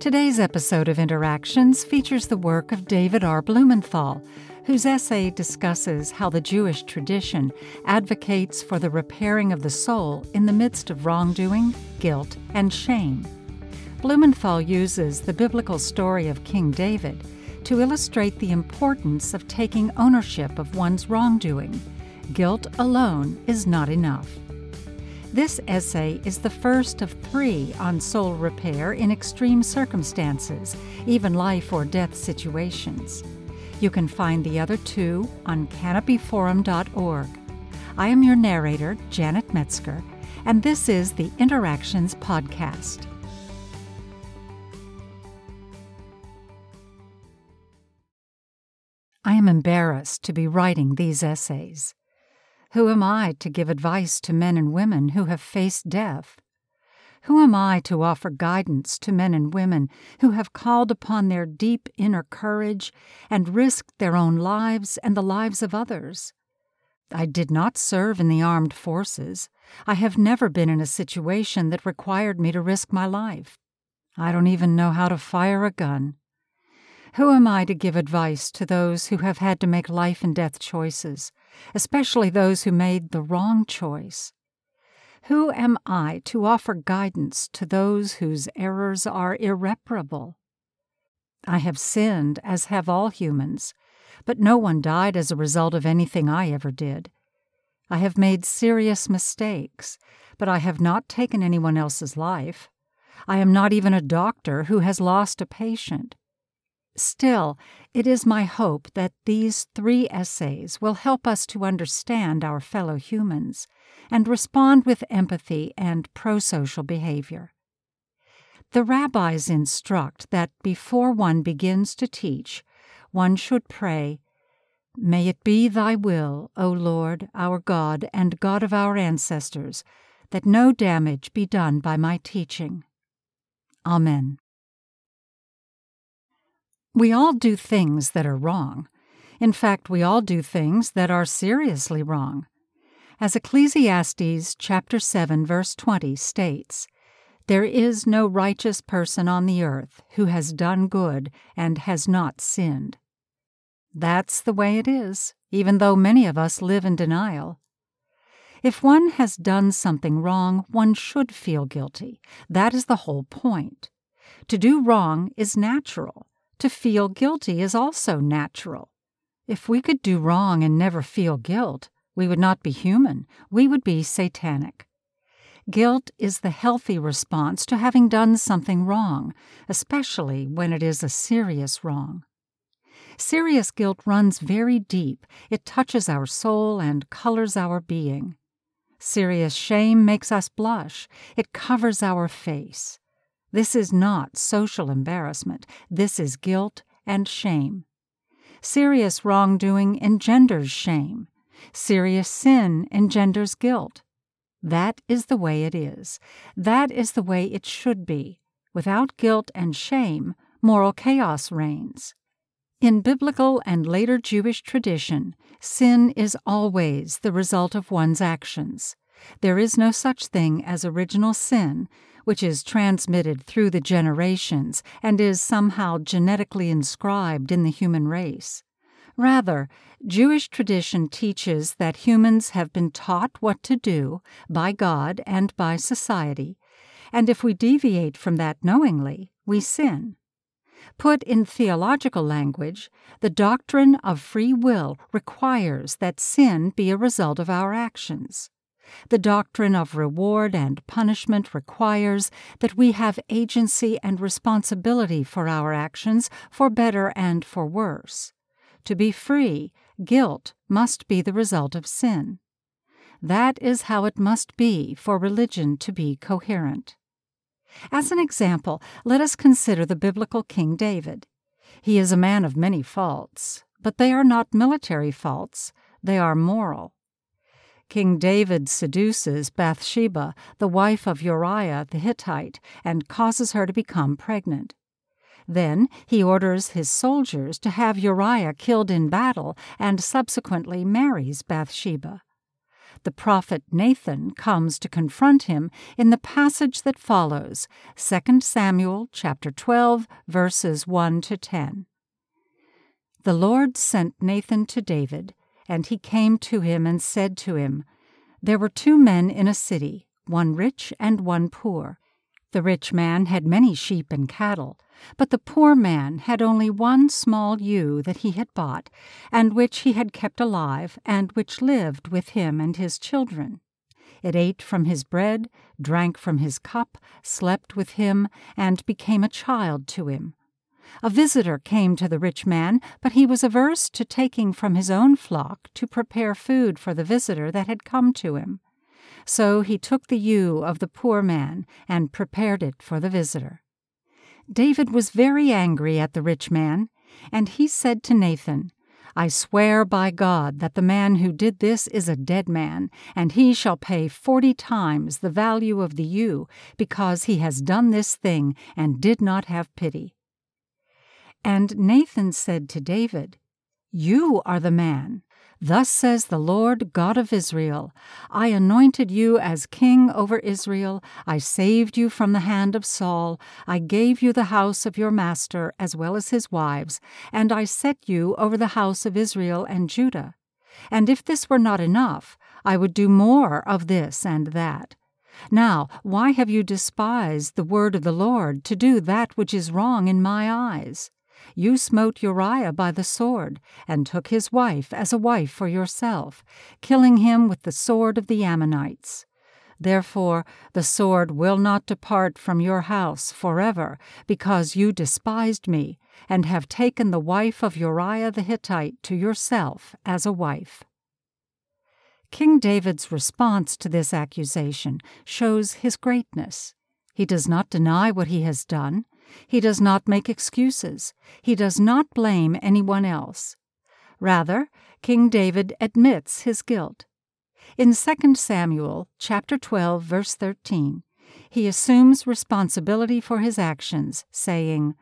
Today's episode of Interactions features the work of David R. Blumenthal, whose essay discusses how the Jewish tradition advocates for the repairing of the soul in the midst of wrongdoing, guilt, and shame. Blumenthal uses the biblical story of King David to illustrate the importance of taking ownership of one's wrongdoing. Guilt alone is not enough. This essay is the first of three on soul repair in extreme circumstances, even life or death situations. You can find the other two on canopyforum.org. I am your narrator, Janet Metzger, and this is the Interactions Podcast. I am embarrassed to be writing these essays. Who am I to give advice to men and women who have faced death? Who am I to offer guidance to men and women who have called upon their deep inner courage and risked their own lives and the lives of others? I did not serve in the armed forces. I have never been in a situation that required me to risk my life. I don't even know how to fire a gun. Who am I to give advice to those who have had to make life and death choices, especially those who made the wrong choice? Who am I to offer guidance to those whose errors are irreparable? I have sinned, as have all humans, but no one died as a result of anything I ever did. I have made serious mistakes, but I have not taken anyone else's life. I am not even a doctor who has lost a patient. Still, it is my hope that these three essays will help us to understand our fellow humans and respond with empathy and prosocial behavior. The rabbis instruct that before one begins to teach, one should pray, May it be thy will, O Lord, our God and God of our ancestors, that no damage be done by my teaching. Amen. We all do things that are wrong. In fact, we all do things that are seriously wrong. As Ecclesiastes chapter 7 verse 20 states, there is no righteous person on the earth who has done good and has not sinned. That's the way it is, even though many of us live in denial. If one has done something wrong, one should feel guilty. That is the whole point. To do wrong is natural. To feel guilty is also natural. If we could do wrong and never feel guilt, we would not be human, we would be satanic. Guilt is the healthy response to having done something wrong, especially when it is a serious wrong. Serious guilt runs very deep, it touches our soul and colors our being. Serious shame makes us blush, it covers our face. This is not social embarrassment, this is guilt and shame. Serious wrongdoing engenders shame. Serious sin engenders guilt. That is the way it is. That is the way it should be. Without guilt and shame, moral chaos reigns. In biblical and later Jewish tradition, sin is always the result of one's actions. There is no such thing as original sin, which is transmitted through the generations and is somehow genetically inscribed in the human race. Rather, Jewish tradition teaches that humans have been taught what to do by God and by society, and if we deviate from that knowingly, we sin. Put in theological language, the doctrine of free will requires that sin be a result of our actions. The doctrine of reward and punishment requires that we have agency and responsibility for our actions, for better and for worse. To be free, guilt must be the result of sin. That is how it must be for religion to be coherent. As an example, let us consider the biblical King David. He is a man of many faults, but they are not military faults, they are moral. King David seduces Bathsheba, the wife of Uriah the Hittite, and causes her to become pregnant. Then he orders his soldiers to have Uriah killed in battle and subsequently marries Bathsheba. the prophet Nathan comes to confront him in the passage that follows, 2 Samuel chapter 12 verses 1 to 10. The Lord sent Nathan to David, and he came to him and said to him, There were two men in a city, one rich and one poor. The rich man had many sheep and cattle, but the poor man had only one small ewe that he had bought, and which he had kept alive, and which lived with him and his children. It ate from his bread, drank from his cup, slept with him, and became a child to him. A visitor came to the rich man, but he was averse to taking from his own flock to prepare food for the visitor that had come to him. So he took the ewe of the poor man and prepared it for the visitor. David was very angry at the rich man, and he said to Nathan, I swear by God that the man who did this is a dead man, and he shall pay forty times the value of the ewe, because he has done this thing and did not have pity. And Nathan said to David, You are the man. Thus says the Lord God of Israel I anointed you as king over Israel, I saved you from the hand of Saul, I gave you the house of your master as well as his wives, and I set you over the house of Israel and Judah. And if this were not enough, I would do more of this and that. Now, why have you despised the word of the Lord to do that which is wrong in my eyes? You smote Uriah by the sword, and took his wife as a wife for yourself, killing him with the sword of the Ammonites. Therefore the sword will not depart from your house forever, because you despised me, and have taken the wife of Uriah the Hittite to yourself as a wife. King David's response to this accusation shows his greatness. He does not deny what he has done. He does not make excuses. He does not blame anyone else. Rather, King David admits his guilt. In 2 Samuel chapter 12 verse 13, he assumes responsibility for his actions, saying,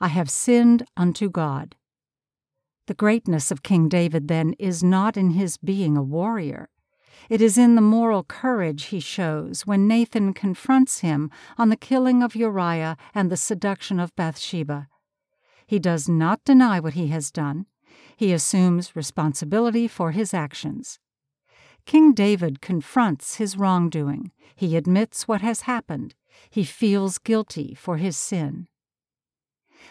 I have sinned unto God. The greatness of King David, then, is not in his being a warrior. It is in the moral courage he shows when Nathan confronts him on the killing of Uriah and the seduction of Bathsheba. He does not deny what he has done. He assumes responsibility for his actions. King David confronts his wrongdoing. He admits what has happened. He feels guilty for his sin.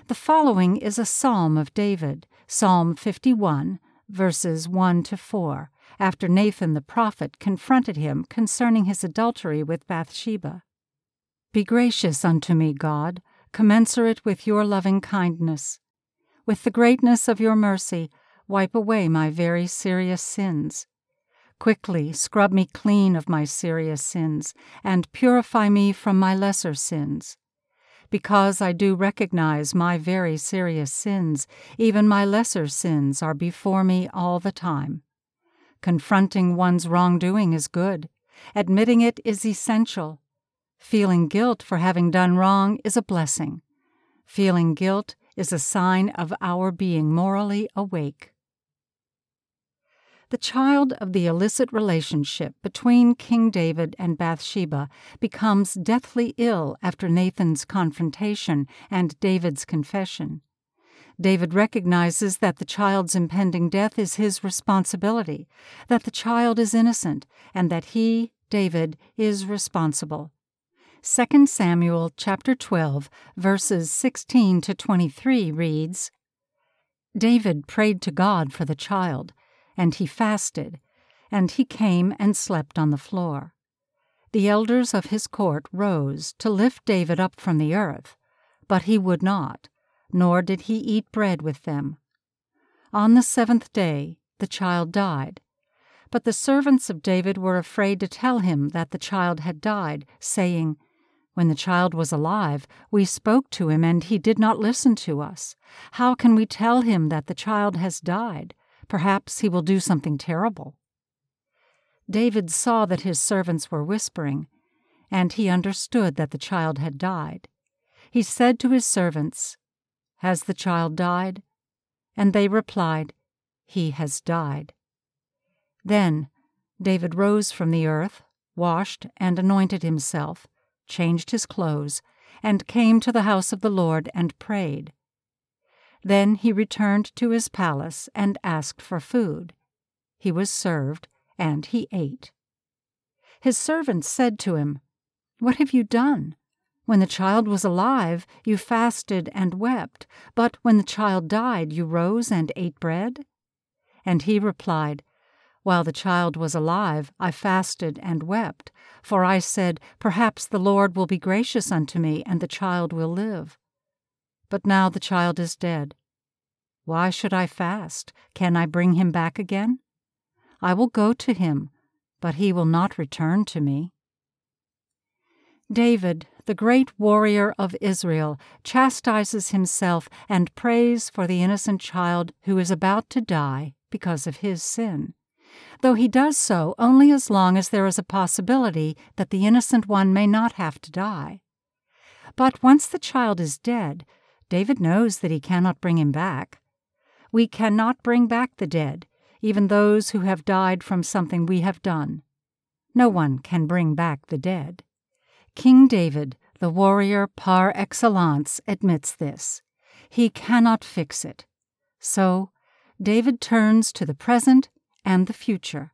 The following is a psalm of David, Psalm 51, verses 1 to 4, after Nathan the prophet confronted him concerning his adultery with Bathsheba. Be gracious unto me, God, commensurate with your loving kindness. With the greatness of your mercy, wipe away my very serious sins. Quickly scrub me clean of my serious sins, and purify me from my lesser sins. Because I do recognize my very serious sins, even my lesser sins are before me all the time. Confronting one's wrongdoing is good. Admitting it is essential. Feeling guilt for having done wrong is a blessing. Feeling guilt is a sign of our being morally awake. The child of the illicit relationship between King David and Bathsheba becomes deathly ill after Nathan's confrontation and David's confession. David recognizes that the child's impending death is his responsibility, that the child is innocent, and that he, David, is responsible. 2 Samuel chapter 12 verses 16 to 23 reads David prayed to God for the child, and he fasted, and he came and slept on the floor. The elders of his court rose to lift David up from the earth, but he would not nor did he eat bread with them. On the seventh day the child died. But the servants of David were afraid to tell him that the child had died, saying, When the child was alive, we spoke to him, and he did not listen to us. How can we tell him that the child has died? Perhaps he will do something terrible. David saw that his servants were whispering, and he understood that the child had died. He said to his servants, has the child died? And they replied, He has died. Then David rose from the earth, washed and anointed himself, changed his clothes, and came to the house of the Lord and prayed. Then he returned to his palace and asked for food. He was served, and he ate. His servants said to him, What have you done? When the child was alive, you fasted and wept, but when the child died, you rose and ate bread? And he replied, While the child was alive, I fasted and wept, for I said, Perhaps the Lord will be gracious unto me, and the child will live. But now the child is dead. Why should I fast? Can I bring him back again? I will go to him, but he will not return to me. David, the great warrior of Israel, chastises himself and prays for the innocent child who is about to die because of his sin, though he does so only as long as there is a possibility that the innocent one may not have to die. But once the child is dead, David knows that he cannot bring him back. We cannot bring back the dead, even those who have died from something we have done. No one can bring back the dead. King David, the warrior par excellence, admits this. He cannot fix it. So, David turns to the present and the future.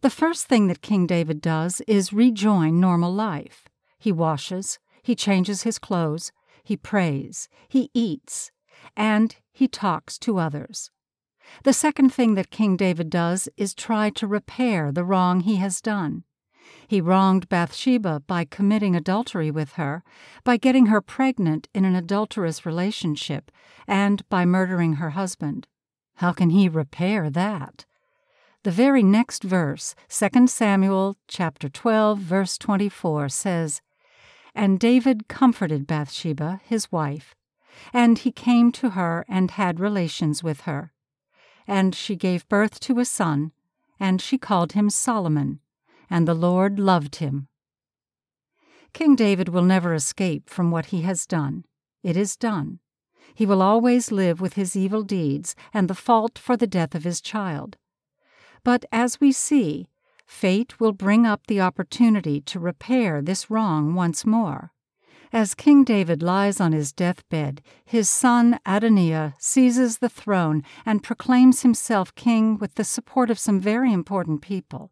The first thing that King David does is rejoin normal life. He washes, he changes his clothes, he prays, he eats, and he talks to others. The second thing that King David does is try to repair the wrong he has done. He wronged Bathsheba by committing adultery with her, by getting her pregnant in an adulterous relationship, and by murdering her husband. How can he repair that? The very next verse, 2 Samuel chapter 12 verse 24 says, "And David comforted Bathsheba, his wife, and he came to her and had relations with her. And she gave birth to a son, and she called him Solomon, and the Lord loved him. King David will never escape from what he has done. It is done. He will always live with his evil deeds and the fault for the death of his child. But as we see, fate will bring up the opportunity to repair this wrong once more. As King David lies on his deathbed, his son Adonijah seizes the throne and proclaims himself king with the support of some very important people.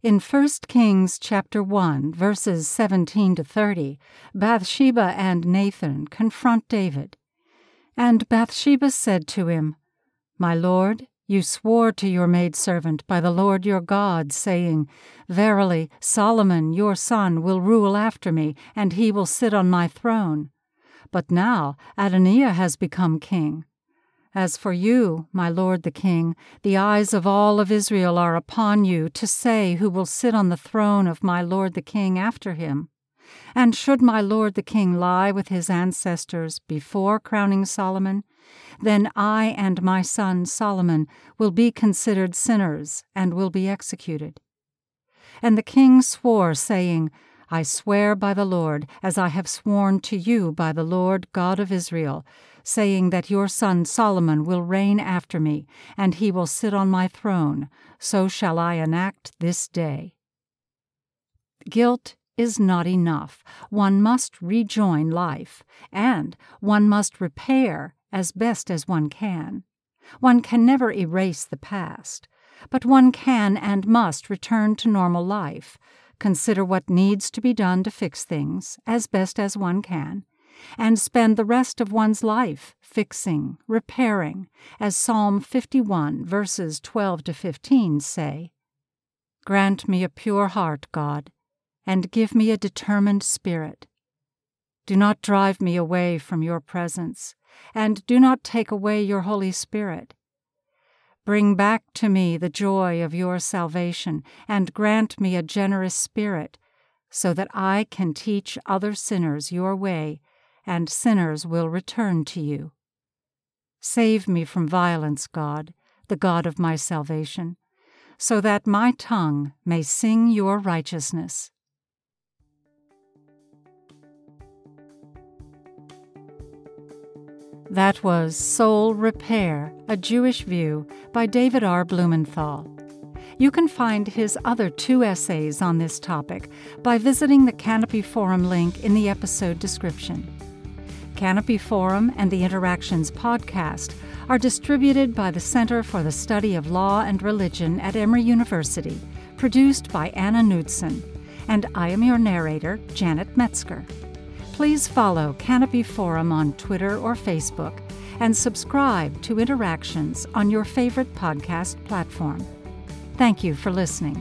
In 1 Kings chapter 1 verses 17 to 30, Bathsheba and Nathan confront David. And Bathsheba said to him, My lord, you swore to your maidservant by the Lord your God, saying, Verily, Solomon your son will rule after me, and he will sit on my throne. But now Adonijah has become king. As for you, my lord the king, the eyes of all of Israel are upon you to say who will sit on the throne of my lord the king after him. And should my lord the king lie with his ancestors before crowning Solomon, then I and my son Solomon will be considered sinners and will be executed. And the king swore, saying, I swear by the Lord, as I have sworn to you by the Lord God of Israel, saying that your son Solomon will reign after me, and he will sit on my throne, so shall I enact this day. Guilt is not enough. One must rejoin life, and one must repair as best as one can. One can never erase the past, but one can and must return to normal life, consider what needs to be done to fix things as best as one can, and spend the rest of one's life fixing, repairing, as Psalm 51, verses 12 to 15 say. Grant me a pure heart, God, and give me a determined spirit. Do not drive me away from your presence, and do not take away your Holy Spirit. Bring back to me the joy of your salvation, and grant me a generous spirit, so that I can teach other sinners your way, and sinners will return to you. Save me from violence, God, the God of my salvation, so that my tongue may sing your righteousness. That was Soul Repair, a Jewish View by David R. Blumenthal. You can find his other two essays on this topic by visiting the Canopy Forum link in the episode description. Canopy Forum and the Interactions podcast are distributed by the Center for the Study of Law and Religion at Emory University, produced by Anna Knudsen, and I am your narrator, Janet Metzger. Please follow Canopy Forum on Twitter or Facebook and subscribe to Interactions on your favorite podcast platform. Thank you for listening.